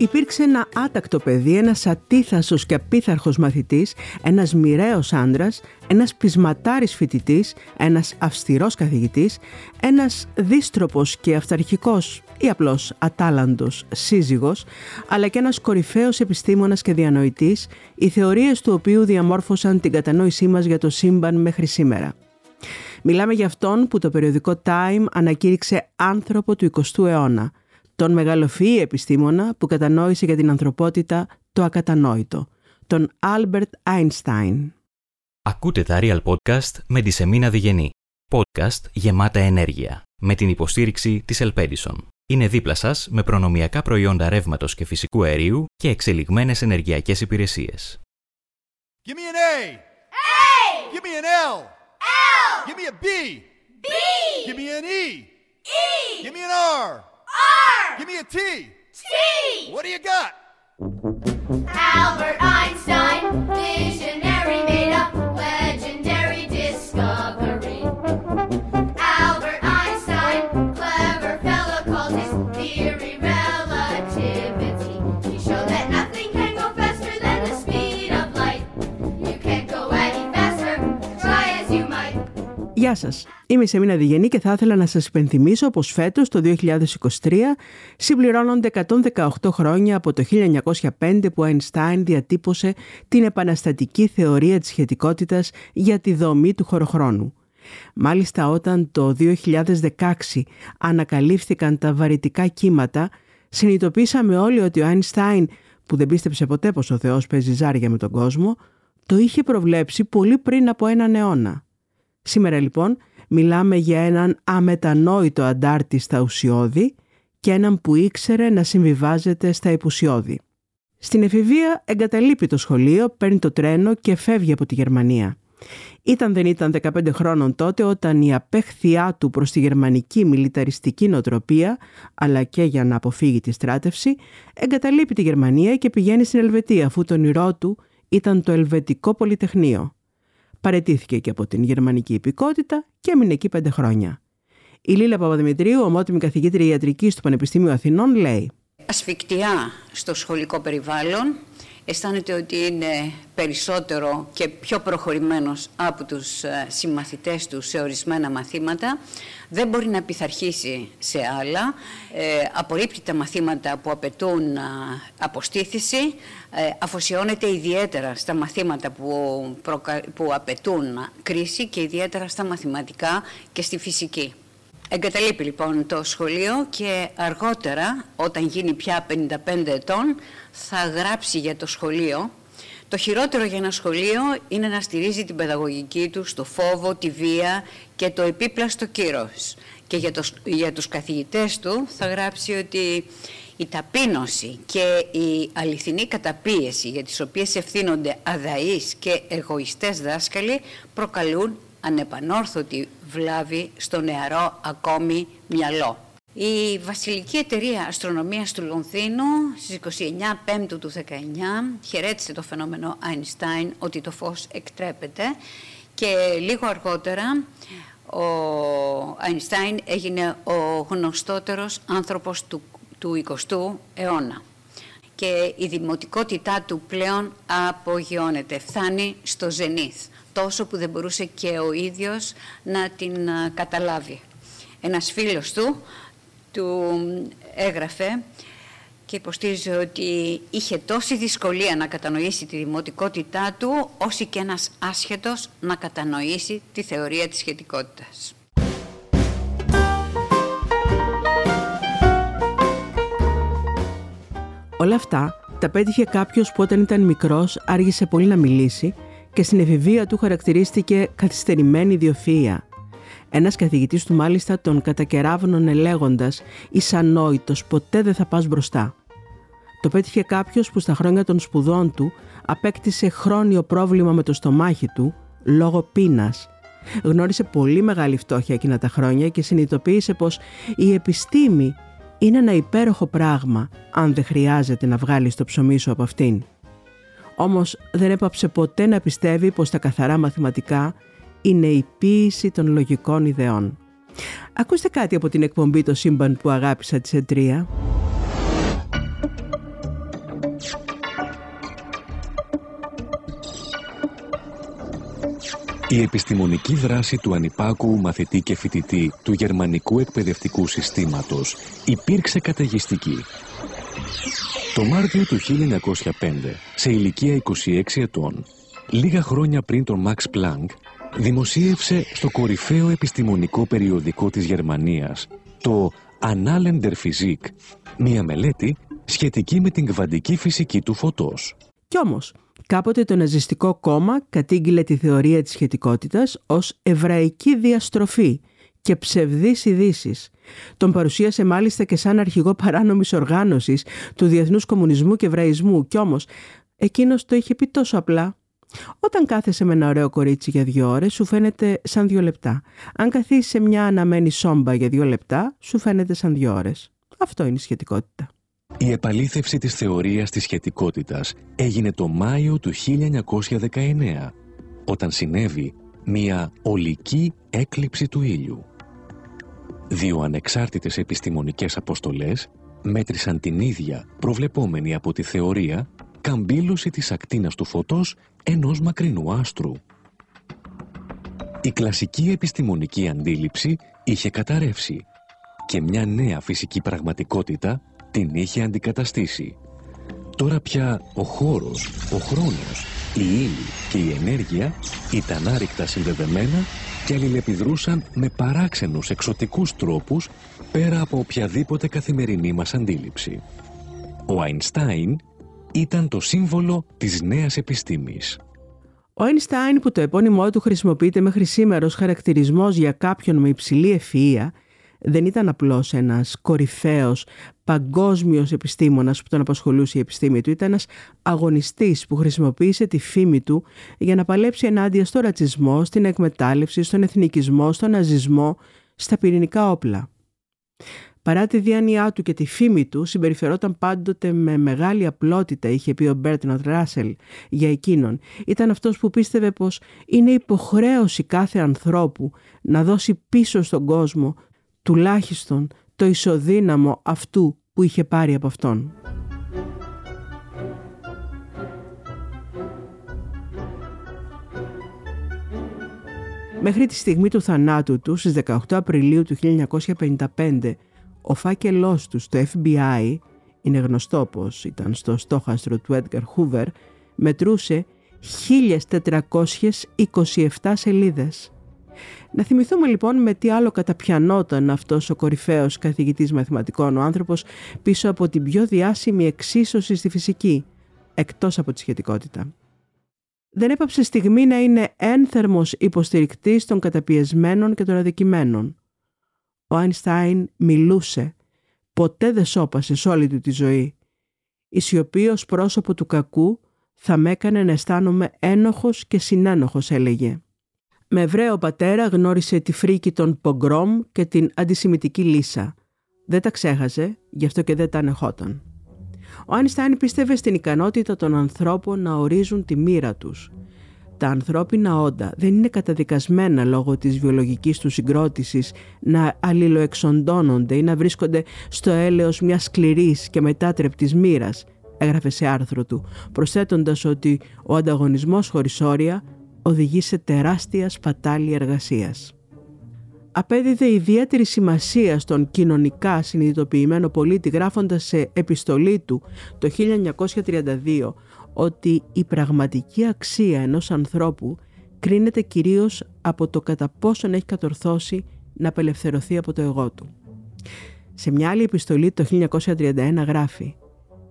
Υπήρξε ένα άτακτο παιδί, ένας ατίθασος και απίθαρχος μαθητής, ένας μοιραίος άντρας, ένας πεισματάρης φοιτητής, ένας αυστηρός καθηγητής, ένας δίστροπος και αυταρχικός ή απλώς ατάλαντος σύζυγος, αλλά και ένας κορυφαίος επιστήμονας και διανοητής, οι θεωρίες του οποίου διαμόρφωσαν την κατανόησή μας για το σύμπαν μέχρι σήμερα. Μιλάμε για αυτόν που το περιοδικό Time ανακήρυξε άνθρωπο του 20ου αιώνα, τον μεγαλοφυή επιστήμονα που κατανόησε για την ανθρωπότητα το ακατανόητο, τον Άλμπερτ Einstein. Ακούτε τα Real Podcast με τη Σεμίνα Διγενή. Podcast γεμάτα ενέργεια, με την υποστήριξη της Elpedison. Είναι δίπλα σας με προνομιακά προϊόντα ρεύματος και φυσικού αερίου και εξελιγμένες ενεργειακές υπηρεσίες. Give me an A. A. Give me an L. L. Give me a B. B. Give me an E. E. Give me an R. R. Give me a T. T. What do you got? Albert Einstein, visionary, made up, legendary discovery. Albert Einstein, clever fellow, called his theory relativity. He showed that nothing can go faster than the speed of light. You can't go any faster, try as you might. Yes, είμαι η Σεμίνα Διγενή και θα ήθελα να σας υπενθυμίσω πως φέτος, το 2023, συμπληρώνονται 118 χρόνια από το 1905 που ο Einstein διατύπωσε την επαναστατική θεωρία της σχετικότητας για τη δομή του χωροχρόνου. Μάλιστα όταν το 2016 ανακαλύφθηκαν τα βαρυτικά κύματα, συνειδητοποίησαμε όλοι ότι ο Einstein, που δεν πίστεψε ποτέ πως ο Θεός παίζει ζάρια με τον κόσμο, το είχε προβλέψει πολύ πριν από έναν αιώνα. Σήμερα λοιπόν μιλάμε για έναν αμετανόητο αντάρτη στα ουσιώδη και έναν που ήξερε να συμβιβάζεται στα υπουσιώδη. Στην εφηβεία εγκαταλείπει το σχολείο, παίρνει το τρένο και φεύγει από τη Γερμανία. Ήταν δεν ήταν 15 χρόνων τότε όταν η απέχθειά του προς τη γερμανική μιλιταριστική νοοτροπία, αλλά και για να αποφύγει τη στράτευση, εγκαταλείπει τη Γερμανία και πηγαίνει στην Ελβετία αφού το όνειρό του ήταν το Ελβετικό Πολυτεχνείο. Παρετήθηκε και από την γερμανική υπηκότητα και έμεινε εκεί πέντε χρόνια. Η Λίλα Παπαδημητρίου, ομότιμη καθηγήτρια ιατρικής του Πανεπιστήμιου Αθηνών, λέει ασφικτιά στο σχολικό περιβάλλον. Αισθάνεται ότι είναι περισσότερο και πιο προχωρημένος από τους ε, συμμαθητές του σε ορισμένα μαθήματα. Δεν μπορεί να πειθαρχήσει σε άλλα. Ε, απορρίπτει τα μαθήματα που απαιτούν α, αποστήθηση. Ε, αφοσιώνεται ιδιαίτερα στα μαθήματα που, προκα... που απαιτούν κρίση και ιδιαίτερα στα μαθηματικά και στη φυσική. Εγκαταλείπει λοιπόν το σχολείο και αργότερα, όταν γίνει πια 55 ετών, θα γράψει για το σχολείο. Το χειρότερο για ένα σχολείο είναι να στηρίζει την παιδαγωγική του στο φόβο, τη βία και το επίπλαστο κύρος. Και για, το, για τους καθηγητές του θα γράψει ότι η ταπείνωση και η αληθινή καταπίεση για τις οποίες ευθύνονται αδαείς και εγωιστές δάσκαλοι προκαλούν ανεπανόρθωτη βλάβη στο νεαρό ακόμη μυαλό. Η Βασιλική Εταιρεία Αστρονομίας του Λονδίνου στις 29 Πέμπτου του 19 χαιρέτησε το φαινόμενο Einstein ότι το φως εκτρέπεται και λίγο αργότερα ο Einstein έγινε ο γνωστότερος άνθρωπος του, του 20ου αιώνα και η δημοτικότητά του πλέον απογειώνεται, φτάνει στο ζενήθ τόσο που δεν μπορούσε και ο ίδιος να την καταλάβει. Ένας φίλος του του έγραφε και υποστήριζε ότι είχε τόση δυσκολία να κατανοήσει τη δημοτικότητά του όσο και ένας άσχετος να κατανοήσει τη θεωρία της σχετικότητας. Όλα αυτά τα πέτυχε κάποιος που όταν ήταν μικρός άργησε πολύ να μιλήσει και στην εφηβεία του χαρακτηρίστηκε καθυστερημένη ιδιοφυΐα. Ένας καθηγητής του μάλιστα τον κατακεράβωνε λέγοντας «Είσαι ανόητος, ποτέ δεν θα πας μπροστά». Το πέτυχε κάποιος που στα χρόνια των σπουδών του απέκτησε χρόνιο πρόβλημα με το στομάχι του λόγω πείνας. Γνώρισε πολύ μεγάλη φτώχεια εκείνα τα χρόνια και συνειδητοποίησε πως η επιστήμη είναι ένα υπέροχο πράγμα αν δεν χρειάζεται να βγάλεις το ψωμί σου από αυτήν όμως δεν έπαψε ποτέ να πιστεύει πως τα καθαρά μαθηματικά είναι η ποίηση των λογικών ιδεών. Ακούστε κάτι από την εκπομπή «Το σύμπαν που αγάπησα» της Ετρία. Η επιστημονική δράση του ανυπάκουου μαθητή και φοιτητή του γερμανικού εκπαιδευτικού συστήματος υπήρξε καταιγιστική. Το Μάρτιο του 1905, σε ηλικία 26 ετών, λίγα χρόνια πριν τον Max Planck, δημοσίευσε στο κορυφαίο επιστημονικό περιοδικό της Γερμανίας το Anallender Physik, μία μελέτη σχετική με την κβαντική φυσική του φωτός. Κι όμως, κάποτε το ναζιστικό κόμμα κατήγγειλε τη θεωρία της σχετικότητας ως εβραϊκή διαστροφή και ψευδείς ειδήσεις. Τον παρουσίασε μάλιστα και σαν αρχηγό παράνομης οργάνωσης του διεθνούς κομμουνισμού και εβραϊσμού. Κι όμως, εκείνος το είχε πει τόσο απλά. Όταν κάθεσαι με ένα ωραίο κορίτσι για δύο ώρες, σου φαίνεται σαν δύο λεπτά. Αν καθίσεις σε μια αναμένη σόμπα για δύο λεπτά, σου φαίνεται σαν δύο ώρες. Αυτό είναι η σχετικότητα. Η επαλήθευση της θεωρίας της σχετικότητας έγινε το Μάιο του 1919, όταν συνέβη μια ολική έκλειψη του ήλιου. Δύο ανεξάρτητες επιστημονικές αποστολές μέτρησαν την ίδια προβλεπόμενη από τη θεωρία καμπύλωση της ακτίνας του φωτός ενός μακρινού άστρου. Η κλασική επιστημονική αντίληψη είχε καταρρεύσει και μια νέα φυσική πραγματικότητα την είχε αντικαταστήσει. Τώρα πια ο χώρος, ο χρόνος, η ύλη και η ενέργεια ήταν άρρηκτα συνδεδεμένα και αλληλεπιδρούσαν με παράξενους εξωτικούς τρόπους πέρα από οποιαδήποτε καθημερινή μας αντίληψη. Ο Αϊνστάιν ήταν το σύμβολο της νέας επιστήμης. Ο Einstein που το επώνυμό του χρησιμοποιείται μέχρι σήμερα ως χαρακτηρισμός για κάποιον με υψηλή ευφυΐα δεν ήταν απλώς ένας κορυφαίος παγκόσμιος επιστήμονας που τον απασχολούσε η επιστήμη του. Ήταν ένας αγωνιστής που χρησιμοποίησε τη φήμη του για να παλέψει ενάντια στο ρατσισμό, στην εκμετάλλευση, στον εθνικισμό, στον ναζισμό, στα πυρηνικά όπλα. Παρά τη διάνοιά του και τη φήμη του, συμπεριφερόταν πάντοτε με μεγάλη απλότητα, είχε πει ο Μπέρτνοντ Ράσελ για εκείνον. Ήταν αυτός που πίστευε πως είναι υποχρέωση κάθε ανθρώπου να δώσει πίσω στον κόσμο τουλάχιστον το ισοδύναμο αυτού που είχε πάρει από αυτόν. Μέχρι τη στιγμή του θανάτου του στις 18 Απριλίου του 1955 ο φάκελός του στο FBI, είναι γνωστό πως ήταν στο στόχαστρο του Edgar Hoover, μετρούσε 1427 σελίδες. Να θυμηθούμε λοιπόν με τι άλλο καταπιανόταν αυτός ο κορυφαίος καθηγητής μαθηματικών ο άνθρωπος πίσω από την πιο διάσημη εξίσωση στη φυσική, εκτός από τη σχετικότητα. Δεν έπαψε στιγμή να είναι ένθερμος υποστηρικτής των καταπιεσμένων και των αδικημένων. Ο Άινστάιν μιλούσε, ποτέ δεν σώπασε σε όλη του τη ζωή. Η σιωπή ως πρόσωπο του κακού θα με έκανε να αισθάνομαι ένοχος και συνένοχος έλεγε. Με Εβραίο πατέρα γνώρισε τη φρίκη των Πογκρόμ και την αντισημιτική λύσα. Δεν τα ξέχαζε, γι' αυτό και δεν τα ανεχόταν. Ο Άνιστάιν πίστευε στην ικανότητα των ανθρώπων να ορίζουν τη μοίρα τους. Τα ανθρώπινα όντα δεν είναι καταδικασμένα λόγω της βιολογικής τους συγκρότησης να αλληλοεξοντώνονται ή να βρίσκονται στο έλεος μιας σκληρής και μετάτρεπτης μοίρας, έγραφε σε άρθρο του, προσθέτοντας ότι ο ανταγωνισμός χωρίς όρια οδηγεί σε τεράστια σπατάλη εργασίας. Απέδιδε ιδιαίτερη σημασία στον κοινωνικά συνειδητοποιημένο πολίτη γράφοντας σε επιστολή του το 1932 ότι η πραγματική αξία ενός ανθρώπου κρίνεται κυρίως από το κατά πόσον έχει κατορθώσει να απελευθερωθεί από το εγώ του. Σε μια άλλη επιστολή το 1931 γράφει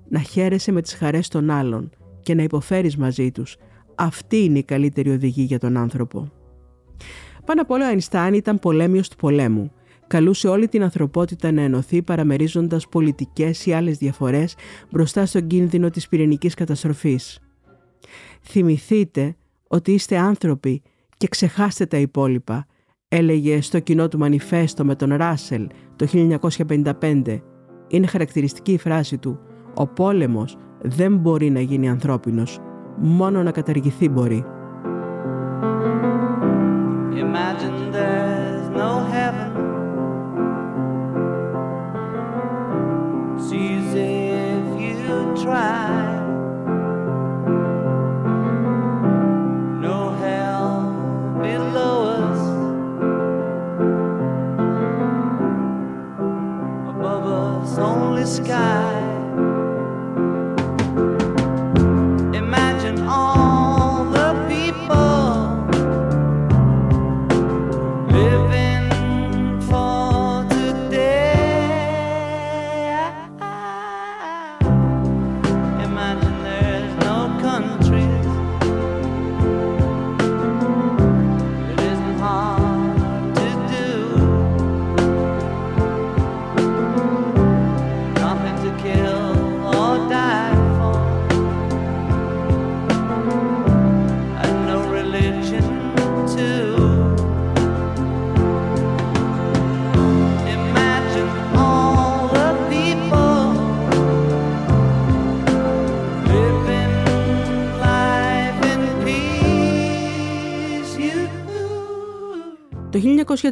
«Να χαίρεσαι με τις χαρές των άλλων και να υποφέρεις μαζί τους, αυτή είναι η καλύτερη οδηγή για τον άνθρωπο. Πάνω απ' όλα ο Αϊνστάιν ήταν πολέμιος του πολέμου. Καλούσε όλη την ανθρωπότητα να ενωθεί παραμερίζοντας πολιτικές ή άλλες διαφορές μπροστά στον κίνδυνο της πυρηνικής καταστροφής. Θυμηθείτε ότι είστε άνθρωποι και ξεχάστε τα υπόλοιπα, έλεγε στο κοινό του μανιφέστο με τον Ράσελ το 1955. Είναι χαρακτηριστική η φράση του «Ο πόλεμος δεν μπορεί να γίνει ανθρώπινος, Μόνο να καταργηθεί μπορεί.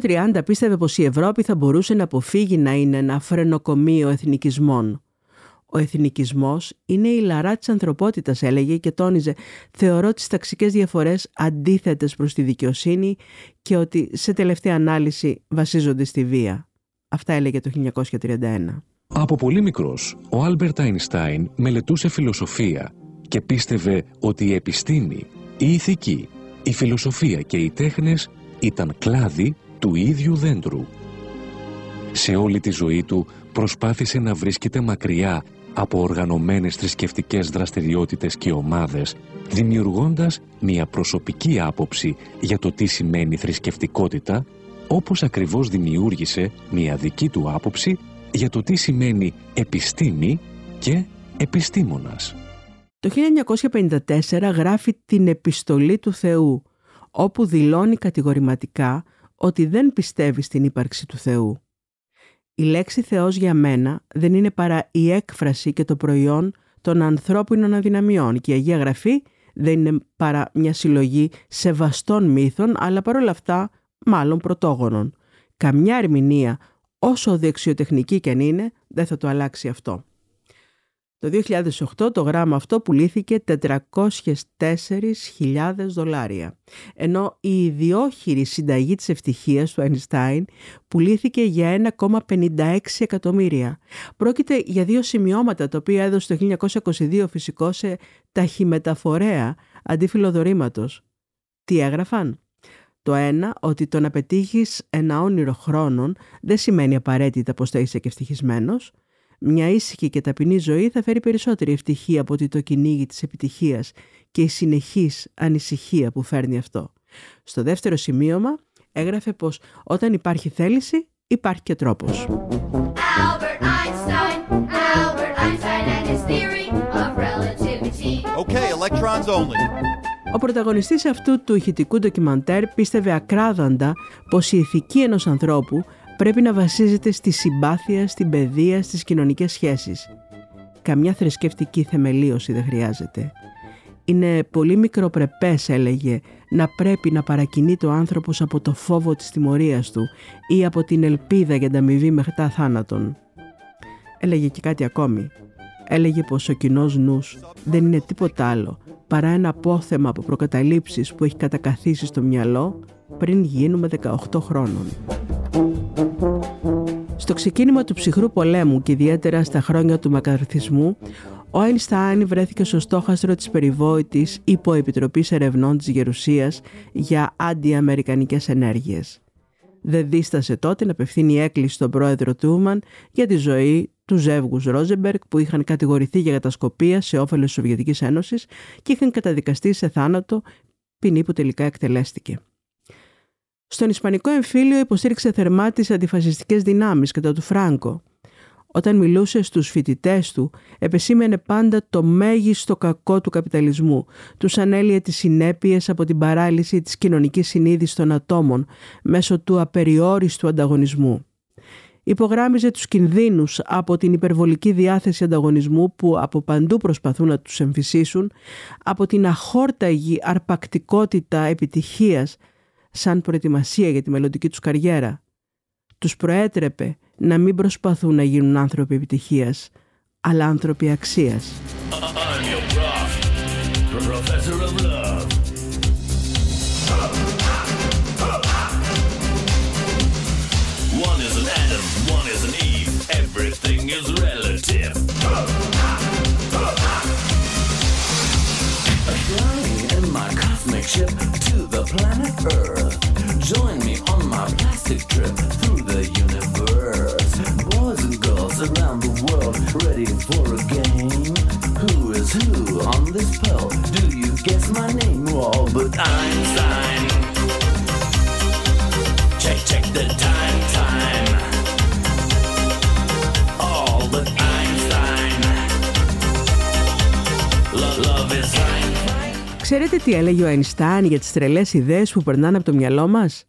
1930 πίστευε πως η Ευρώπη θα μπορούσε να αποφύγει να είναι ένα φρενοκομείο εθνικισμών. Ο εθνικισμός είναι η ιλαρά της ανθρωπότητας, έλεγε και τόνιζε «Θεωρώ τις ταξικές διαφορές αντίθετες προς τη δικαιοσύνη και ότι σε τελευταία ανάλυση βασίζονται στη βία». Αυτά έλεγε το 1931. Από πολύ μικρός, ο Άλμπερτ Αϊνστάιν μελετούσε φιλοσοφία και πίστευε ότι η επιστήμη, η ηθική, η φιλοσοφία και οι τέχνες ήταν κλάδι του ίδιου δέντρου. Σε όλη τη ζωή του προσπάθησε να βρίσκεται μακριά από οργανωμένες θρησκευτικές δραστηριότητες και ομάδες, δημιουργώντας μια προσωπική άποψη για το τι σημαίνει θρησκευτικότητα, όπως ακριβώς δημιούργησε μια δική του άποψη για το τι σημαίνει επιστήμη και επιστήμονας. Το 1954 γράφει την «Επιστολή του Θεού», όπου δηλώνει κατηγορηματικά ότι δεν πιστεύεις στην ύπαρξη του Θεού. Η λέξη Θεός για μένα δεν είναι παρά η έκφραση και το προϊόν των ανθρώπινων αδυναμιών και η Αγία Γραφή δεν είναι παρά μια συλλογή σεβαστών μύθων, αλλά παρόλα αυτά μάλλον πρωτόγονων. Καμιά ερμηνεία, όσο δεξιοτεχνική και αν είναι, δεν θα το αλλάξει αυτό. Το 2008 το γράμμα αυτό πουλήθηκε 404.000 δολάρια, ενώ η ιδιόχειρη συνταγή της ευτυχίας του Einstein πουλήθηκε για 1,56 εκατομμύρια. Πρόκειται για δύο σημειώματα τα οποία έδωσε το 1922 φυσικό σε ταχυμεταφορέα αντί φιλοδορήματος. Τι έγραφαν; Το ένα, ότι το να πετύχεις ένα όνειρο χρόνων δεν σημαίνει απαραίτητα πως θα είσαι και ευτυχισμένος. Μια ήσυχη και ταπεινή ζωή θα φέρει περισσότερη ευτυχία από ότι το κυνήγι της επιτυχίας και η συνεχής ανησυχία που φέρνει αυτό. Στο δεύτερο σημείωμα έγραφε πως όταν υπάρχει θέληση υπάρχει και τρόπος. Albert Einstein, Albert Einstein and his theory of relativity. Okay, electrons only. Ο πρωταγωνιστής αυτού του ηχητικού ντοκιμαντέρ πίστευε ακράδαντα πως η ηθική ενός ανθρώπου πρέπει να βασίζεται στη συμπάθεια, στην παιδεία, στις κοινωνικές σχέσεις. Καμιά θρησκευτική θεμελίωση δεν χρειάζεται. Είναι πολύ μικροπρεπές, έλεγε, να πρέπει να παρακινεί το άνθρωπος από το φόβο της τιμωρίας του ή από την ελπίδα για ανταμοιβή μετά θάνατον. Έλεγε και κάτι ακόμη. Έλεγε πως ο κοινός νους δεν είναι τίποτα άλλο παρά ένα απόθεμα από προκαταλήψεις που έχει κατακαθίσει στο μυαλό πριν γίνουμε 18 χρόνων. Στο ξεκίνημα του ψυχρού πολέμου και ιδιαίτερα στα χρόνια του μακαρθισμού, ο Άινστάιν βρέθηκε στο στόχαστρο της περιβόητης υποεπιτροπής ερευνών της Γερουσίας για αντιαμερικανικές ενέργειες. Δεν δίστασε τότε να απευθύνει έκκληση στον πρόεδρο Τούμαν για τη ζωή του ζεύγους Ρόζεμπεργκ που είχαν κατηγορηθεί για κατασκοπία σε όφελος της Σοβιετικής Ένωσης και είχαν καταδικαστεί σε θάνατο ποινή που τελικά εκτελέστηκε. Στον Ισπανικό εμφύλιο υποστήριξε θερμά τις αντιφασιστικές δυνάμεις κατά του Φράγκο. Όταν μιλούσε στους φοιτητές του, επεσήμενε πάντα το μέγιστο κακό του καπιταλισμού. Τους ανέλυε τις συνέπειες από την παράλυση της κοινωνικής συνείδησης των ατόμων μέσω του απεριόριστου ανταγωνισμού. Υπογράμμιζε τους κινδύνους από την υπερβολική διάθεση ανταγωνισμού που από παντού προσπαθούν να τους εμφυσίσουν, από την αχόρταγη αρπακτικότητα επιτυχίας σαν προετοιμασία για τη μελλοντική τους καριέρα. Τους προέτρεπε να μην προσπαθούν να γίνουν άνθρωποι επιτυχίας, αλλά άνθρωποι αξίας. I'm your prof, professor of love. One is an Adam, one is an Eve. Everything is relative. Cosmic ship to the planet Earth. Join me on my plastic trip through the universe. Boys and girls around the world, ready for a game. Who is who on this pearl? Do you guess my name? Albert Einstein. Check, Ξέρετε τι έλεγε ο Αϊνστάιν για τις τρελές ιδέες που περνάνε από το μυαλό μας;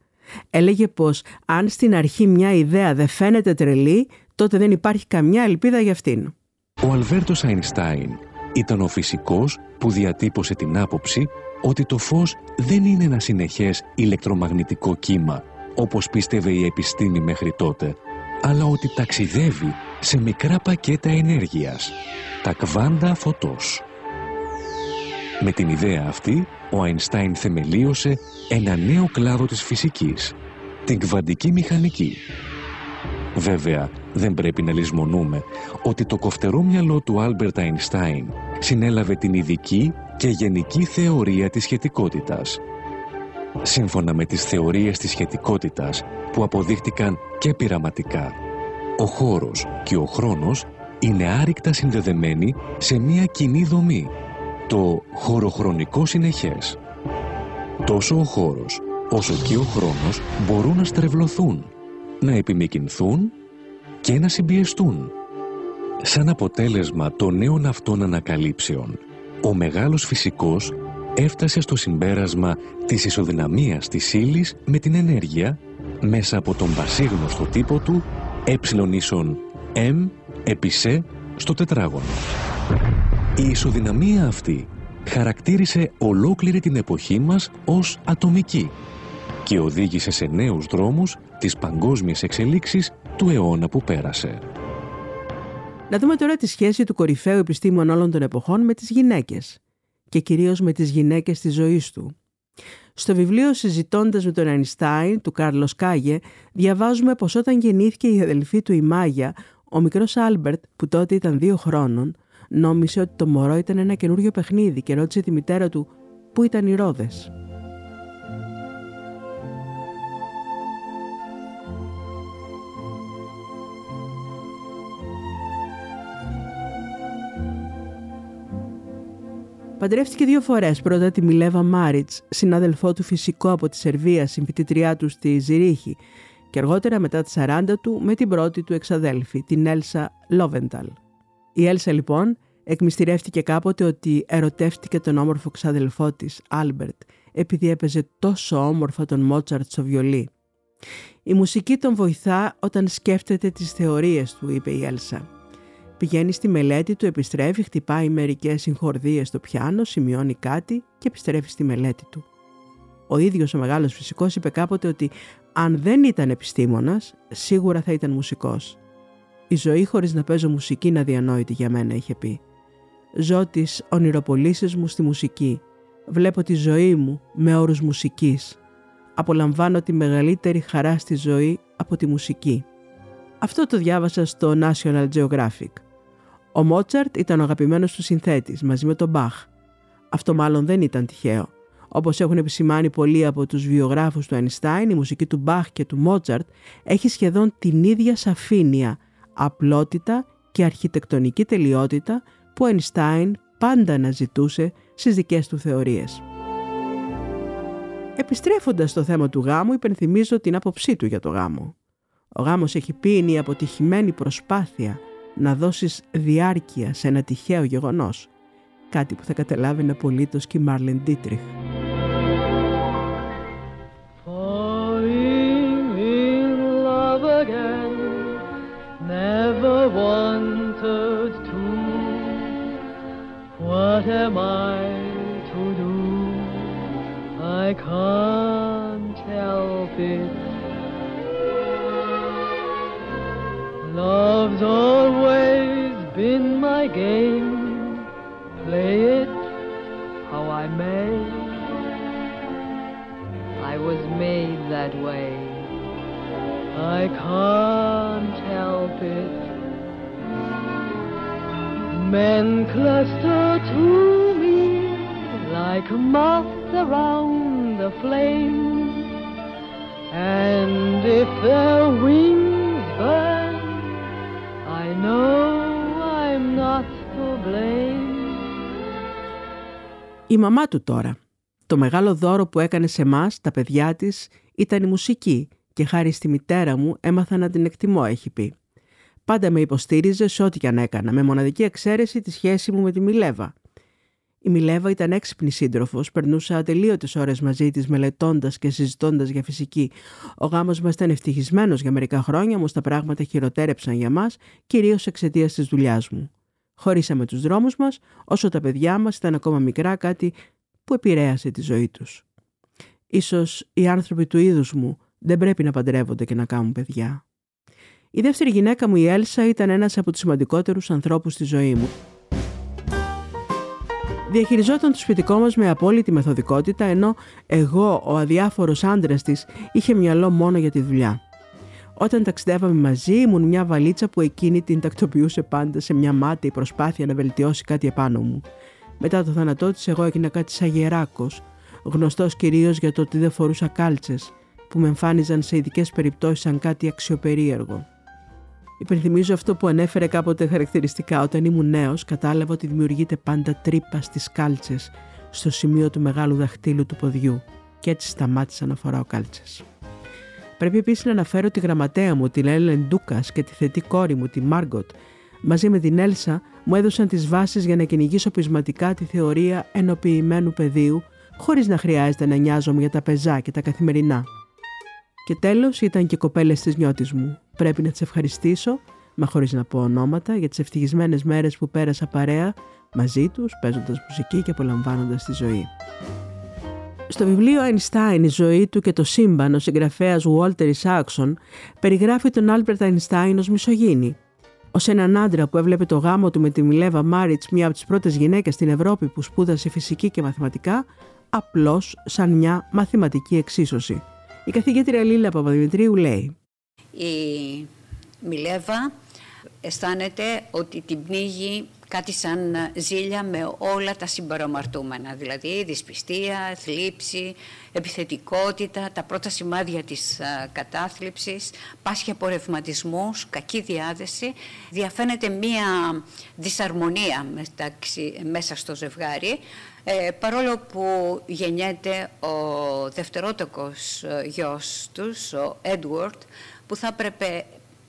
Έλεγε πως αν στην αρχή μια ιδέα δεν φαίνεται τρελή, τότε δεν υπάρχει καμιά ελπίδα για αυτήν. Ο Αλβέρτος Αϊνστάιν ήταν ο φυσικός που διατύπωσε την άποψη ότι το φως δεν είναι ένα συνεχές ηλεκτρομαγνητικό κύμα, όπως πίστευε η επιστήμη μέχρι τότε, αλλά ότι ταξιδεύει σε μικρά πακέτα ενέργειας, τα κβάντα φωτός. Με την ιδέα αυτή, ο Αϊνστάιν θεμελίωσε ένα νέο κλάδο της φυσικής, την κβαντική μηχανική. Βέβαια, δεν πρέπει να λησμονούμε ότι το κοφτερό μυαλό του Άλμπερτ Αϊνστάιν συνέλαβε την ειδική και γενική θεωρία της σχετικότητας. Σύμφωνα με τις θεωρίες της σχετικότητας που αποδείχτηκαν και πειραματικά, ο χώρος και ο χρόνος είναι άρρηκτα συνδεδεμένοι σε μία κοινή δομή, το χωροχρονικό συνεχές. Τόσο ο χώρος όσο και ο χρόνος μπορούν να στρεβλωθούν, να επιμηκυνθούν και να συμπιεστούν. Σαν αποτέλεσμα των νέων αυτών ανακαλύψεων, ο μεγάλος φυσικός έφτασε στο συμπέρασμα της ισοδυναμίας της ύλης με την ενέργεια μέσα από τον πασίγνωστο τύπο του ε ίσον m επί σε στο τετράγωνο. Η ισοδυναμία αυτή χαρακτήρισε ολόκληρη την εποχή μας ως ατομική και οδήγησε σε νέους δρόμους τις παγκόσμιες εξελίξεις του αιώνα που πέρασε. Να δούμε τώρα τη σχέση του κορυφαίου επιστήμων όλων των εποχών με τις γυναίκες και κυρίως με τις γυναίκες της ζωής του. Στο βιβλίο «Συζητώντας με τον Αϊνστάιν» του Κάρλος Κάγε διαβάζουμε πως όταν γεννήθηκε η αδελφή του η Μάγια, ο μικρός Άλμπερτ που τότε ήταν δύο χρόνων νόμισε ότι το μωρό ήταν ένα καινούριο παιχνίδι και ρώτησε τη μητέρα του πού ήταν οι ρόδες. Παντρεύτηκε δύο φορές. Πρώτα τη Μιλέβα Μάριτς, συνάδελφό του φυσικό από τη Σερβία, συμφοιτήτριά του στη Ζυρίχη, και αργότερα μετά τα 40 του με την πρώτη του εξαδέλφη, την Έλσα Λόβενταλ. Η Έλσα λοιπόν εκμυστηρεύτηκε κάποτε ότι ερωτεύτηκε τον όμορφο ξάδελφό της, Άλμπερτ, επειδή έπαιζε τόσο όμορφα τον Μότσαρτ στο βιολί. Η μουσική τον βοηθά όταν σκέφτεται τις θεωρίες του, είπε η Έλσα. Πηγαίνει στη μελέτη του, επιστρέφει, χτυπάει μερικές συγχορδίες στο πιάνο, σημειώνει κάτι και επιστρέφει στη μελέτη του. Ο ίδιος ο μεγάλος φυσικός είπε κάποτε ότι αν δεν ήταν επιστήμονας, σίγουρα θα ήταν μουσικός. «Η ζωή χωρίς να παίζω μουσική είναι αδιανόητη για μένα», είχε πει. «Ζω τις ονειροπολίσεις μου στη μουσική. Βλέπω τη ζωή μου με όρους μουσικής. Απολαμβάνω τη μεγαλύτερη χαρά στη ζωή από τη μουσική». Αυτό το διάβασα στο National Geographic. Ο Μότσαρτ ήταν ο αγαπημένος του συνθέτης μαζί με τον Μπαχ. Αυτό μάλλον δεν ήταν τυχαίο. Όπως έχουν επισημάνει πολλοί από τους βιογράφους του Einstein, η μουσική του Μπαχ και του Μότσαρτ έχει σχεδόν την ίδια σαφήνεια, απλότητα και αρχιτεκτονική τελειότητα που ο Einstein πάντα αναζητούσε στις δικές του θεωρίες. Επιστρέφοντας στο θέμα του γάμου, υπενθυμίζω την άποψή του για το γάμο. Ο γάμος έχει πει είναι η αποτυχημένη προσπάθεια να δώσεις διάρκεια σε ένα τυχαίο γεγονός. Κάτι που θα καταλάβει απολύτως και η Μάρλεν Ντίτριχ. Wanted to. What am I to do? I can't help it. Love's always been my game. Play it how I may. I was made that way. I can't help it. Men cluster to me like moths around the flame. And if their wings burn, I know I'm not to blame. Η μαμά του τώρα. Το μεγάλο δώρο που έκανε σε εμάς, τα παιδιά της, ήταν η μουσική και χάρη στη μητέρα μου έμαθα να την εκτιμώ, έχει πει. Πάντα με υποστήριζε σε ό,τι και αν έκανα, με μοναδική εξαίρεση τη σχέση μου με τη Μιλέβα. Η Μιλέβα ήταν έξυπνη σύντροφος, περνούσα ατελείωτες ώρες μαζί της, μελετώντας και συζητώντας για φυσική. Ο γάμος μας ήταν ευτυχισμένος για μερικά χρόνια, όμως τα πράγματα χειροτέρεψαν για μας, κυρίως εξαιτίας της δουλειάς μου. Χωρίσαμε τους δρόμους μας, όσο τα παιδιά μας ήταν ακόμα μικρά, κάτι που επηρέασε τη ζωή τους. Ίσως οι άνθρωποι του είδους μου δεν πρέπει να παντρεύονται και να κάνουν παιδιά. Η δεύτερη γυναίκα μου, η Έλσα, ήταν ένας από τους σημαντικότερους ανθρώπους στη ζωή μου. Διαχειριζόταν το σπιτικό μας με απόλυτη μεθοδικότητα, ενώ εγώ, ο αδιάφορος άντρας της, είχε μυαλό μόνο για τη δουλειά. Όταν ταξιδεύαμε μαζί, ήμουν μια βαλίτσα που εκείνη την τακτοποιούσε πάντα σε μια μάταιη προσπάθεια να βελτιώσει κάτι επάνω μου. Μετά το θάνατό της, εγώ έγινα κάτι σαν γεράκος, γνωστός κυρίως για το ότι δεν φορούσα κάλτσες, που με εμφάνιζαν σε ειδικές περιπτώσεις σαν κάτι αξιοπερίεργο. Υπενθυμίζω αυτό που ανέφερε κάποτε χαρακτηριστικά. Όταν ήμουν νέος, κατάλαβα ότι δημιουργείται πάντα τρύπα στις κάλτσες στο σημείο του μεγάλου δαχτύλου του ποδιού, και έτσι σταμάτησα να φοράω κάλτσες. Πρέπει επίσης να αναφέρω τη γραμματέα μου, την Έλεν Ντούκας και τη θετή κόρη μου, τη Μάργκοτ. Μαζί με την Έλσα μου έδωσαν τις βάσεις για να κυνηγήσω πεισματικά τη θεωρία ενοποιημένου πεδίου, χωρίς να χρειάζεται να νοιάζομαι για τα πεζά και τα καθημερινά. Και τέλος ήταν και οι κοπέλες της νιώτης μου. Πρέπει να τις ευχαριστήσω, μα χωρίς να πω ονόματα, για τις ευτυχισμένες μέρες που πέρασα παρέα μαζί τους, παίζοντας μουσική και απολαμβάνοντας τη ζωή. Στο βιβλίο Einstein, η ζωή του και το σύμπαν, ο συγγραφέας Walter Isaacson περιγράφει τον Άλμπερτ Einstein ως μισογίνη. Ως έναν άντρα που έβλεπε το γάμο του με τη Μιλέβα Μάριτς, μία από τις πρώτες γυναίκες στην Ευρώπη που σπούδασε φυσική και μαθηματικά, απλώς σαν μια μαθηματική εξίσωση. Η καθηγήτρια Λίλα Παπαδημητρίου λέει Η Μιλέβα αισθάνεται ότι την πνίγει κάτι σαν ζήλια με όλα τα συμπαρομαρτούμενα, δηλαδή δυσπιστία, θλίψη, επιθετικότητα, τα πρώτα σημάδια της α, κατάθλιψης, πάσχει από ρευματισμούς, κακή διάθεση. Διαφαίνεται μία δυσαρμονία μεταξύ, μέσα στο ζευγάρι, ε, παρόλο που γεννιέται ο δευτερότοκος ε, γιος τους, ο Έντουαρτ, που θα έπρεπε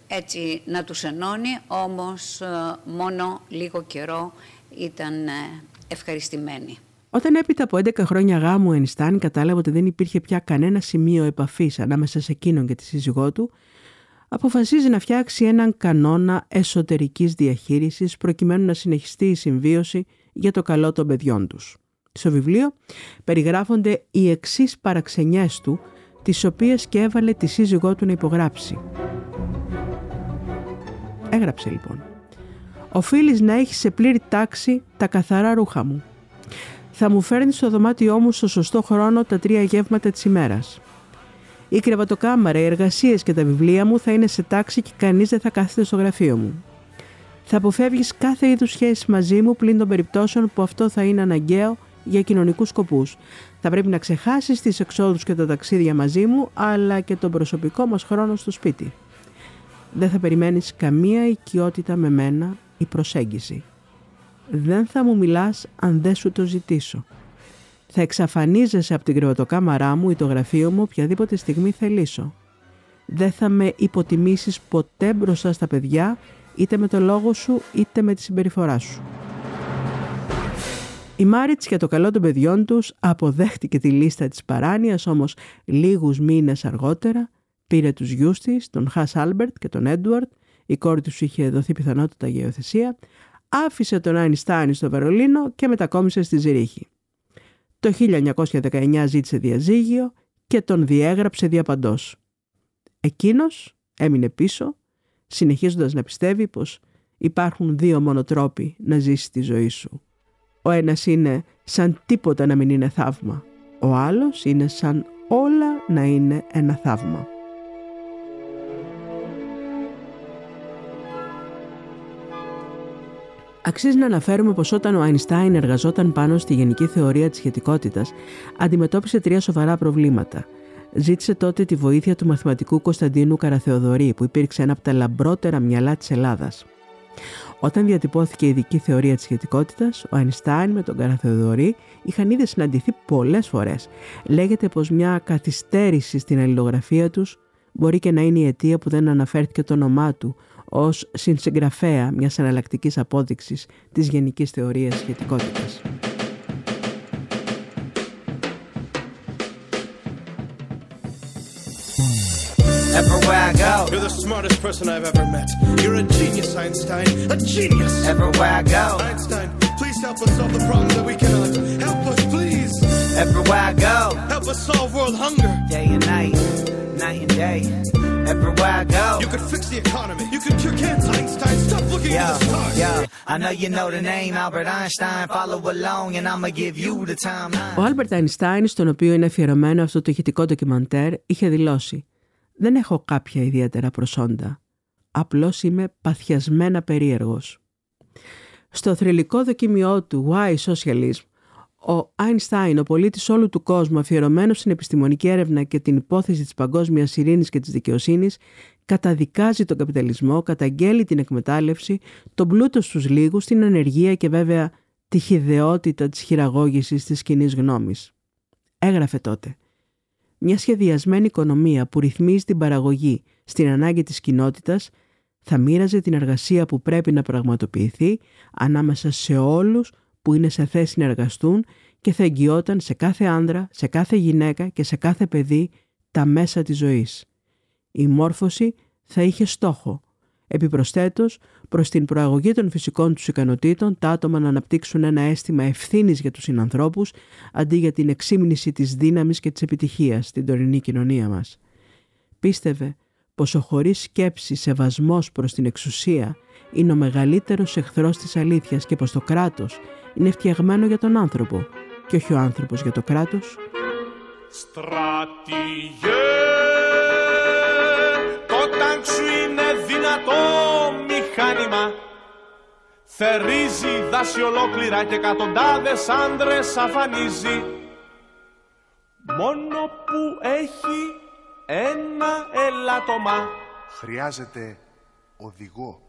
έτσι να τους ενώνει, όμως ε, μόνο λίγο καιρό ήταν ε, ευχαριστημένοι. Όταν έπειτα από 11 χρόνια γάμου ο Ενστάν κατάλαβε ότι δεν υπήρχε πια κανένα σημείο επαφής ανάμεσα σε εκείνον και τη σύζυγό του, αποφασίζει να φτιάξει έναν κανόνα εσωτερικής διαχείρισης προκειμένου να συνεχιστεί η συμβίωση για το καλό των παιδιών τους. Στο βιβλίο περιγράφονται οι εξής παραξενιές του, τις οποίες και έβαλε τη σύζυγό του να υπογράψει. Έγραψε λοιπόν. Οφείλεις να έχεις σε πλήρη τάξη τα καθαρά ρούχα μου. Θα μου φέρνεις στο δωμάτιό μου στο σωστό χρόνο τα τρία γεύματα της ημέρας. Η κρεβατοκάμαρα, οι εργασίες και τα βιβλία μου θα είναι σε τάξη και κανείς δεν θα κάθεται στο γραφείο μου. Θα αποφεύγεις κάθε είδους σχέση μαζί μου πλην των περιπτώσεων που αυτό θα είναι αναγκαίο για κοινωνικούς σκοπούς. Θα πρέπει να ξεχάσεις τις εξόδους και τα ταξίδια μαζί μου, αλλά και τον προσωπικό μας χρόνο στο σπίτι. Δεν θα περιμένεις καμία οικειότητα με μένα ή προσέγγιση. Δεν θα μου μιλάς αν δεν σου το ζητήσω. Θα εξαφανίζεσαι από την κρεβατοκάμαρά μου ή το γραφείο μου οποιαδήποτε στιγμή θελήσω. Δεν θα με υποτιμήσεις ποτέ μπροστά στα παιδιά, είτε με το λόγο σου είτε με τη συμπεριφορά σου. Η Μάριτς για το καλό των παιδιών τους αποδέχτηκε τη λίστα της παράνοιας, όμως λίγους μήνες αργότερα Πήρε τους γιους της, τον Χανς Άλμπερτ και τον Έντουαρτ, η κόρη τους είχε δοθεί πιθανότατα για υιοθεσία, άφησε τον Αϊνστάιν στο Βερολίνο και μετακόμισε στη Ζυρίχη. Το 1919 ζήτησε διαζύγιο και τον διέγραψε διά παντός. Εκείνος έμεινε πίσω, συνεχίζοντας να πιστεύει πως υπάρχουν δύο μόνο τρόποι να ζήσει τη ζωή σου. Ο ένας είναι σαν τίποτα να μην είναι θαύμα. Ο άλλος είναι σαν όλα να είναι ένα θαύμα. Αξίζει να αναφέρουμε πως όταν ο Αϊνστάιν εργαζόταν πάνω στη γενική θεωρία της σχετικότητας, αντιμετώπισε τρία σοβαρά προβλήματα. Ζήτησε τότε τη βοήθεια του μαθηματικού Κωνσταντίνου Καραθεοδωρή, που υπήρξε ένα από τα λαμπρότερα μυαλά της Ελλάδας. Όταν διατυπώθηκε η ειδική θεωρία της σχετικότητας, ο Αϊνστάιν με τον Καραθεοδωρή είχαν ήδη συναντηθεί πολλές φορές. Λέγεται πως μια καθυστέρηση στην αλληλογραφία τους μπορεί και να είναι η αιτία που δεν αναφέρθηκε το όνομά του ως συνσυγγραφέα μιας εναλλακτικής απόδειξης της γενικής θεωρίας σχετικότητας. Everywhere I go, You're the smartest person I've ever met. You're a genius, Einstein. A genius! everywhere I go, Einstein, please help us solve the problems that we cannot. Help us, please! everywhere I go, Help us solve world hunger. day and night, night and day. Everywhere I go, You could fix the economy. You could cure cancer, Einstein. Stop looking yo, at the stars. yo. I know you know the name Albert Einstein. Follow along, and I'ma give you the timeline. Ο Άλμπερτ Αϊνστάιν, στον οποίο είναι αφιερωμένο αυτό το ηχητικό ντοκιμαντέρ, είχε δηλώσει «Δεν έχω κάποια ιδιαίτερα προσόντα. Απλώς είμαι παθιασμένα περίεργος». Στο θρηλυκό δοκιμιό του «Why Socialism», ο Άινστάιν, ο πολίτης όλου του κόσμου αφιερωμένος στην επιστημονική έρευνα και την υπόθεση της παγκόσμιας ειρήνης και της δικαιοσύνης, καταδικάζει τον καπιταλισμό, καταγγέλει την εκμετάλλευση, τον πλούτο στους λίγους, την ανεργία και βέβαια τη χιδεότητα της χειραγώγησης της κοινής γνώμης. Έγραφε τότε «Μια σχεδιασμένη οικονομία που ρυθμίζει την παραγωγή στην ανάγκη της κοινότητας θα μοίραζε την εργασία που πρέπει να πραγματοποιηθεί ανάμεσα σε όλους που είναι σε θέση να εργαστούν και θα εγγυόταν σε κάθε άνδρα, σε κάθε γυναίκα και σε κάθε παιδί τα μέσα της ζωής. Η μόρφωση θα είχε στόχο. Επιπροσθέτως, προς την προαγωγή των φυσικών τους ικανοτήτων, τα άτομα να αναπτύξουν ένα αίσθημα ευθύνης για τους συνανθρώπους, αντί για την εξήμνηση της δύναμης και της επιτυχίας στην τωρινή κοινωνία μας. Πίστευε πως ο χωρίς σκέψη σεβασμός προς την εξουσία είναι ο μεγαλύτερος εχθρός της αλήθειας και πως το κράτος είναι φτιαγμένο για τον άνθρωπο και όχι ο άνθρωπος για το κράτος. Στρατηγέ, δυνατό μηχάνημα. Θερίζει δάση ολόκληρα και εκατοντάδες άντρες αφανίζει. Μόνο που έχει ένα ελάττωμα. Χρειάζεται οδηγό.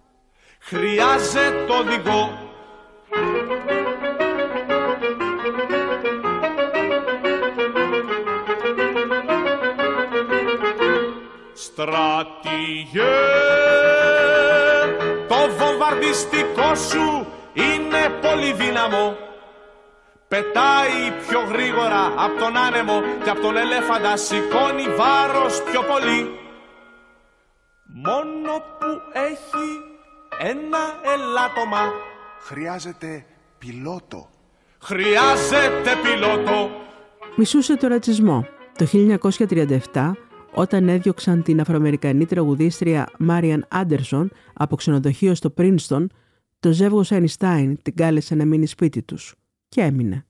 Χρειάζεται οδηγό Στρατηγέ. Το βομβαρδιστικό σου είναι πολύ δύναμο. Πετάει πιο γρήγορα από τον άνεμο Και από τον ελέφαντα σηκώνει βάρος πιο πολύ. Μόνο που έχει ένα ελάττωμα. Χρειάζεται πιλότο. Χρειάζεται πιλότο. Μισούσε το ρατσισμό. Το 1937, όταν έδιωξαν την Αφροαμερικανή τραγουδίστρια Μάριαν Άντερσον από ξενοδοχείο στο Πρίνστον, το ζεύγος Αϊνστάιν την κάλεσε να μείνει σπίτι τους. Και έμεινε.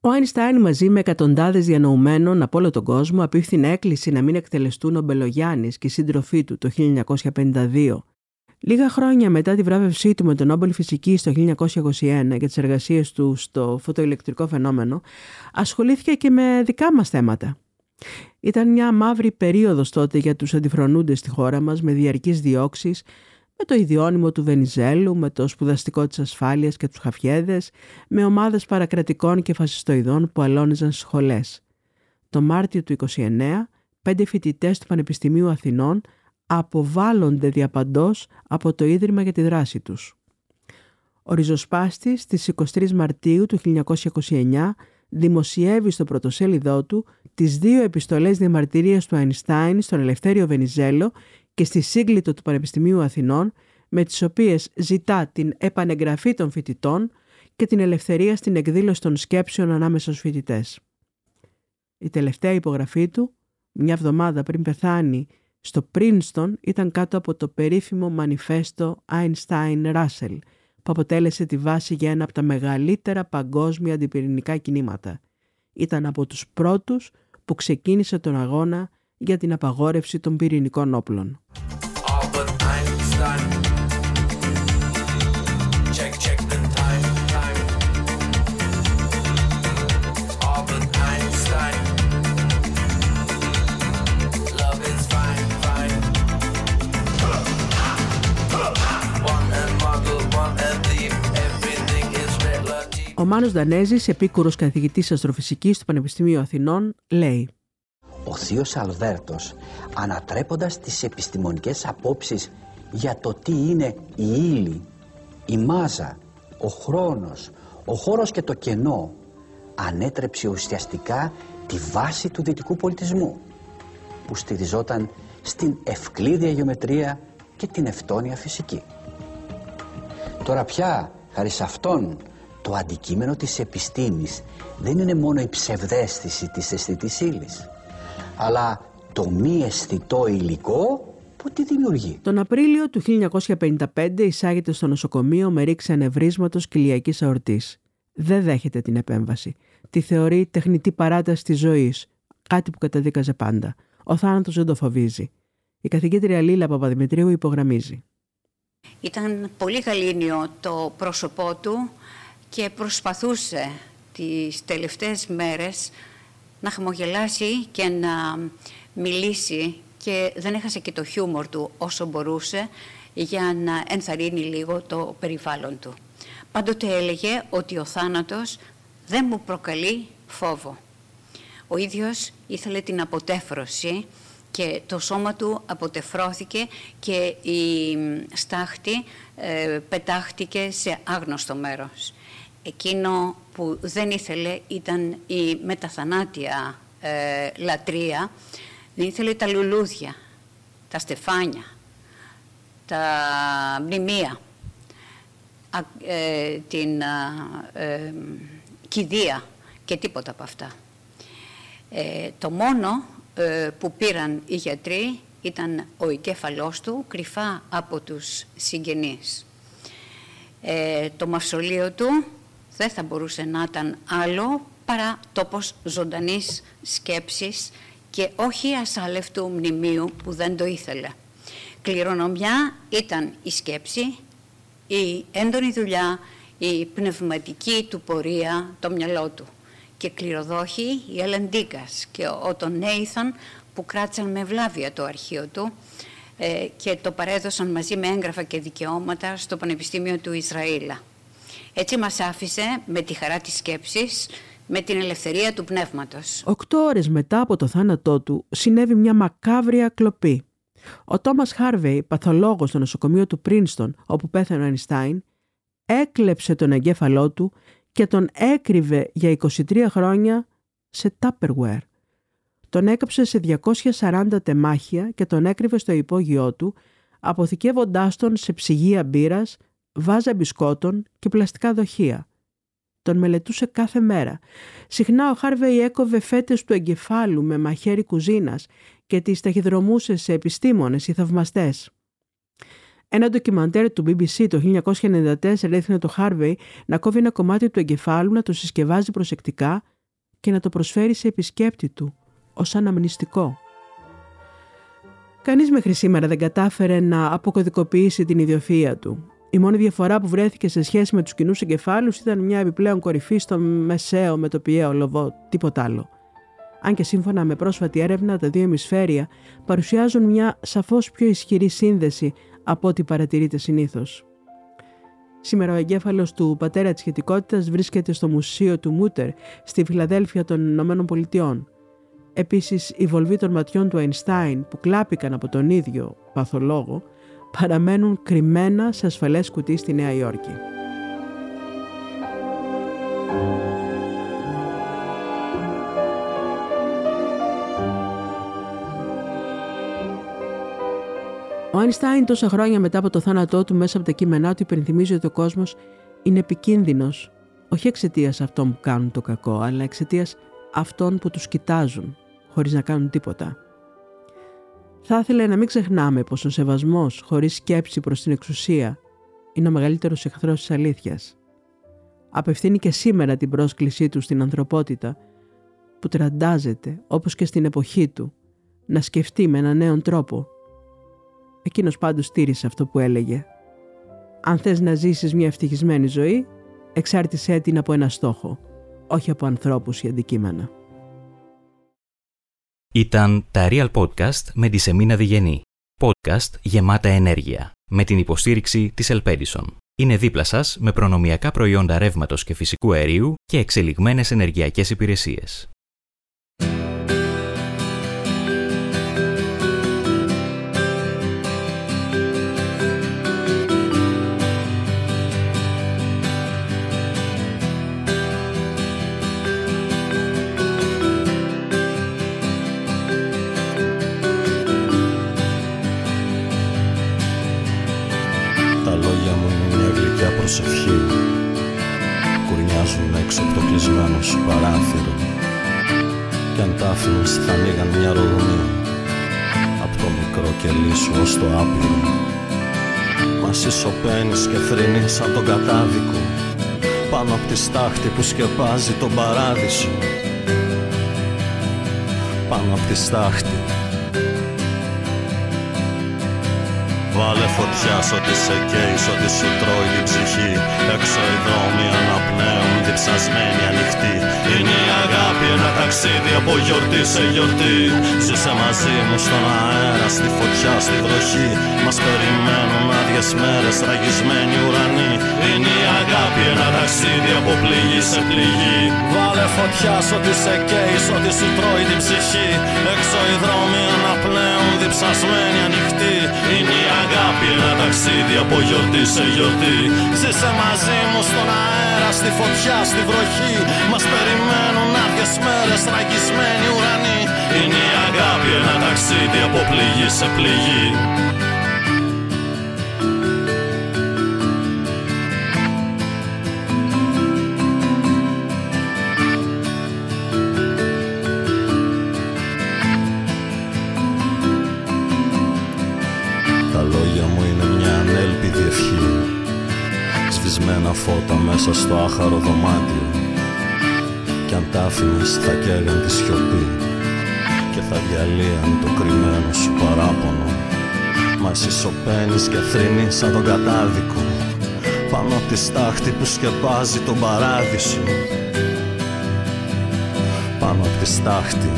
Ο Άινστάιν μαζί με εκατοντάδες διανοουμένων από όλο τον κόσμο απίφθινε έκκληση να μην εκτελεστούν ο Μπελογιάννης και η σύντροφή του το 1952. Λίγα χρόνια μετά τη βράβευσή του με τον Νόμπελ Φυσικής το 1921 για τις εργασίες του στο φωτοηλεκτρικό φαινόμενο, ασχολήθηκε και με δικά μας θέματα. Ήταν μια μαύρη περίοδος τότε για τους αντιφρονούντες στη χώρα μας με διαρκείς διώξεις, με το ιδιώνυμο του Βενιζέλου, με το σπουδαστικό της ασφάλειας και τους χαφιέδες, με ομάδες παρακρατικών και φασιστοειδών που αλώνιζαν στις σχολές. Το Μάρτιο του 1929, πέντε φοιτητές του Πανεπιστημίου Αθηνών αποβάλλονται διαπαντός από το Ίδρυμα για τη δράση τους. Ο ριζοσπάστης στις 23 Μαρτίου του 1929 δημοσιεύει στο πρωτοσέλιδό του τις δύο επιστολές διαμαρτυρίας του Αϊνστάιν στον Ελευθέριο Βενιζέλο και στη σύγκλιτο του Πανεπιστημίου Αθηνών με τις οποίες ζητά την επανεγγραφή των φοιτητών και την ελευθερία στην εκδήλωση των σκέψεων ανάμεσα στους φοιτητές. Η τελευταία υπογραφή του, μια εβδομάδα πριν πεθάνει στο Πρίνστον, ήταν κάτω από το περίφημο μανιφέστο Einstein-Russell, που αποτέλεσε τη βάση για ένα από τα μεγαλύτερα παγκόσμια αντιπυρηνικά κινήματα. Ήταν από τους πρώτους που ξεκίνησε τον αγώνα για την απαγόρευση των πυρηνικών όπλων. Ο Μάνος Δανέζης, επίκουρος καθηγητής αστροφυσικής του Πανεπιστημίου Αθηνών, λέει Ο θείος Αλβέρτος, ανατρέποντας τις επιστημονικές απόψεις για το τι είναι η ύλη, η μάζα, ο χρόνος, ο χώρος και το κενό, ανέτρεψε ουσιαστικά τη βάση του δυτικού πολιτισμού, που στηριζόταν στην ευκλήδια γεωμετρία και την ευτόνια φυσική. Τώρα πια, χάρη σε αυτόν, το αντικείμενο της επιστήμης δεν είναι μόνο η ψευδέστηση της αισθητής ύλης, αλλά το μη αισθητό υλικό που τη δημιουργεί. Τον Απρίλιο του 1955 εισάγεται στο νοσοκομείο με ρήξη ανευρίσματος κοιλιακής αορτής. Δεν δέχεται την επέμβαση. Τη θεωρεί τεχνητή παράταση της ζωής, κάτι που καταδίκαζε πάντα. Ο θάνατος δεν το φοβίζει. Η καθηγήτρια Λίλα Παπαδημητρίου υπογραμμίζει. Ήταν πολύ γαλήνιο το πρόσωπό του και προσπαθούσε τις τελευταίες μέρες να χαμογελάσει και να μιλήσει και δεν έχασε και το χιούμορ του όσο μπορούσε για να ενθαρρύνει λίγο το περιβάλλον του. Πάντοτε έλεγε ότι ο θάνατος δεν μου προκαλεί φόβο. Ο ίδιος ήθελε την αποτέφρωση και το σώμα του αποτεφρώθηκε και η στάχτη ε, πετάχτηκε σε άγνωστο μέρος. Εκείνο που δεν ήθελε ήταν η μεταθανάτια ε, λατρεία, δεν ήθελε τα λουλούδια, τα στεφάνια, τα μνημεία, ε, την ε, κηδεία και τίποτα από αυτά. το μόνο που πήραν οι γιατροί ήταν ο εγκέφαλός του κρυφά από τους συγγενείς. το μαυσολείο του δεν θα μπορούσε να ήταν άλλο παρά τόπος ζωντανής σκέψης και όχι ασάλευτου μνημείου που δεν το ήθελε. Κληρονομιά ήταν η σκέψη, η έντονη δουλειά, η πνευματική του πορεία, το μυαλό του. Και κληροδόχοι η Ελεντίκας και ο Τον Νέιθαν που κράτησαν με βλάβια το αρχείο του ε, και το παρέδωσαν μαζί με έγγραφα και δικαιώματα στο Πανεπιστήμιο του Ισραήλα. Έτσι μας άφησε με τη χαρά της σκέψης, με την ελευθερία του πνεύματος. Οκτώ ώρες μετά από το θάνατό του συνέβη μια μακάβρια κλοπή. Ο Τόμας Χάρβεϊ, παθολόγος στο νοσοκομείο του Πρίνστον, όπου πέθανε ο Αϊνστάιν, έκλεψε τον εγκέφαλό του και τον έκρυβε για 23 χρόνια σε Tupperware. Τον έκαψε σε 240 τεμάχια και τον έκρυβε στο υπόγειό του, αποθηκεύοντάς τον σε ψυγεία μπύρας βάζα μπισκότων και πλαστικά δοχεία. Τον μελετούσε κάθε μέρα. Συχνά ο Χάρβεϊ έκοβε φέτες του εγκεφάλου με μαχαίρι κουζίνας και τις ταχυδρομούσε σε επιστήμονες ή θαυμαστές. Ένα ντοκιμαντέρ του BBC το 1994 έδειχνε το Χάρβεϊ να κόβει ένα κομμάτι του εγκεφάλου, να το συσκευάζει προσεκτικά και να το προσφέρει σε επισκέπτη του ως αναμνηστικό. Κανείς μέχρι σήμερα δεν κατάφερε να αποκωδικοποιήσει την ιδιοφυΐα του. Η μόνη διαφορά που βρέθηκε σε σχέση με τους κοινούς εγκεφάλους ήταν μια επιπλέον κορυφή στο μεσαίο με το πιαίο λοβό, τίποτα άλλο. Αν και σύμφωνα με πρόσφατη έρευνα, τα δύο ημισφαίρια παρουσιάζουν μια σαφώς πιο ισχυρή σύνδεση από ό,τι παρατηρείται συνήθως. Σήμερα ο εγκέφαλος του πατέρα της σχετικότητας βρίσκεται στο Μουσείο του Μούτερ στη Φιλαδέλφια των Ηνωμένων Πολιτειών. Επίσης, οι βολβοί των ματιών του Αϊνστάιν που κλάπηκαν από τον ίδιο παθολόγο παραμένουν κρυμμένα σε ασφαλές κουτί στη Νέα Υόρκη. Ο Άινστάιν τόσα χρόνια μετά από το θάνατό του μέσα από τα κείμενά του υπενθυμίζει ότι ο κόσμος είναι επικίνδυνος όχι εξαιτίας αυτών που κάνουν το κακό αλλά εξαιτίας αυτών που τους κοιτάζουν χωρίς να κάνουν τίποτα. Θα ήθελε να μην ξεχνάμε πως ο σεβασμός χωρίς σκέψη προς την εξουσία είναι ο μεγαλύτερος εχθρός της αλήθειας. Απευθύνει και σήμερα την πρόσκλησή του στην ανθρωπότητα που τραντάζεται όπως και στην εποχή του να σκεφτεί με έναν νέο τρόπο. Εκείνος πάντως στήρισε αυτό που έλεγε. Αν θες να ζήσεις μια ευτυχισμένη ζωή, εξάρτησέ την από ένα στόχο, όχι από ανθρώπους ή αντικείμενα. Ήταν τα Real Podcast με τη Σεμίνα Διγενή. Podcast γεμάτα ενέργεια, με την υποστήριξη της Ελπέντισον. Είναι δίπλα σας με προνομιακά προϊόντα ρεύματος και φυσικού αερίου και εξελιγμένες ενεργειακές υπηρεσίες. Προσευχή. Κουρνιάζουν έξω από το κλεισμένο σου παράθυρο. Κι αν τα άφηνες θα ανοίγαν μια ρογμή Απ' το μικρό κελί σου ως το άπειρο. Μα εσύ σωπαίνεις και θρυνείς σαν τον κατάδικο Πάνω απ' τη στάχτη που σκεπάζει τον παράδεισο. Πάνω απ' τη στάχτη Βάλε φωτιά σ' ό,τι σε καίει, σ' ό,τι σου τρώει την ψυχή. Έξω οι δρόμοι αναπνέουν, διψασμένοι ανοιχτοί. Είναι η αγάπη ένα ταξίδι από γιορτή σε γιορτή. Ζήσε μαζί μου στον αέρα, στη φωτιά, στη βροχή. Μας περιμένουν άδειες μέρες, ραγισμένοι ουρανοί. Είναι η αγάπη ένα ταξίδι από πληγή σε πληγή. Βάλε φωτιά σ' ό,τι σε καίει, σ' ό,τι σου τρώει την ψυχή. Έξω οι δρόμοι αναπνέουν, διψασμένοι ανοιχτοί Είναι η αγάπη ένα ταξίδι από γιορτή σε γιορτή. Ζήσε μαζί μου στον αέρα, στη φωτιά, στη βροχή. Μας περιμένουν άδειες μέρες, τραγισμένοι ουρανοί. Είναι η αγάπη ένα ταξίδι από πληγή σε πληγή Σβησμένα φώτα μέσα στο άχαρο δωμάτιο. Κι αν τα άφηνες θα καίγαν της σιωπή Και θα διαλύαν το κρυμμένο σου παράπονο. Μα εσύ σωπαίνεις και θρυνείς σαν τον κατάδικο Πάνω απ' τη στάχτη που σκεπάζει τον παράδεισο. Πάνω απ' τη στάχτη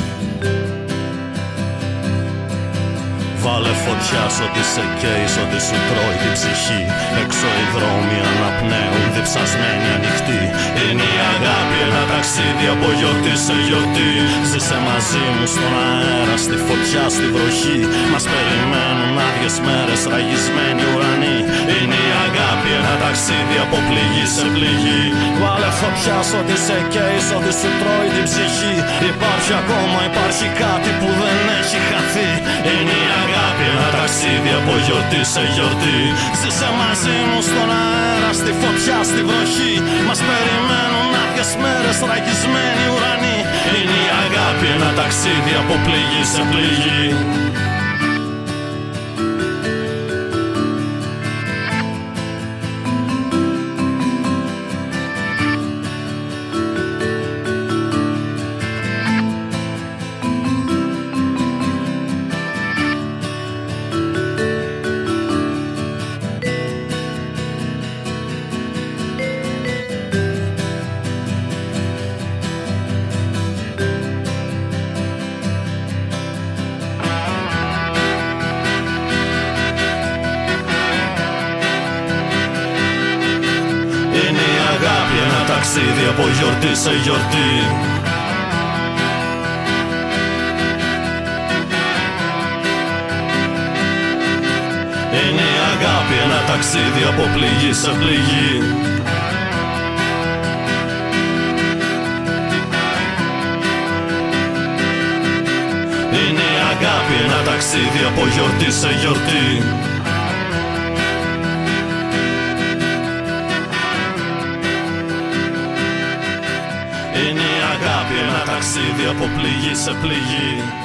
Βάλε φωτιά σ' ό,τι σε καίει, σ' ό,τι σου τρώει την ψυχή. Έξω οι δρόμοι αναπνέουν, διψασμένοι ανοιχτοί. Είναι η αγάπη ένα ταξίδι από γιορτή σε γιορτή. Ζήσε μαζί μου στον αέρα, στη φωτιά, στη βροχή. Μας περιμένουν άδειες μέρες, ραγισμένοι ουρανοί. Είναι η αγάπη ένα ταξίδι από πληγή σε πληγή. Βάλε φωτιά σ' ό,τι σε καίει, σ' ό,τι σου τρώει την ψυχή. Υπάρχει ακόμα, υπάρχει κάτι που δεν έχει χαθεί. Είναι η αγάπη ένα ταξίδι από γιορτή σε γιορτή. Ζήσε μαζί μου στον αέρα, στη φωτιά, στη βροχή. Μας περιμένουν άδειες μέρες, ραγισμένοι ουρανοί. Είναι η αγάπη ένα ταξίδι από πληγή σε πληγή σε γιορτή. Είναι η αγάπη ένα ταξίδι από πληγή σε πληγή. Είναι η αγάπη ένα ταξίδι από γιορτή σε γιορτή Είναι η αγάπη ένα ταξίδι από πληγή σε πληγή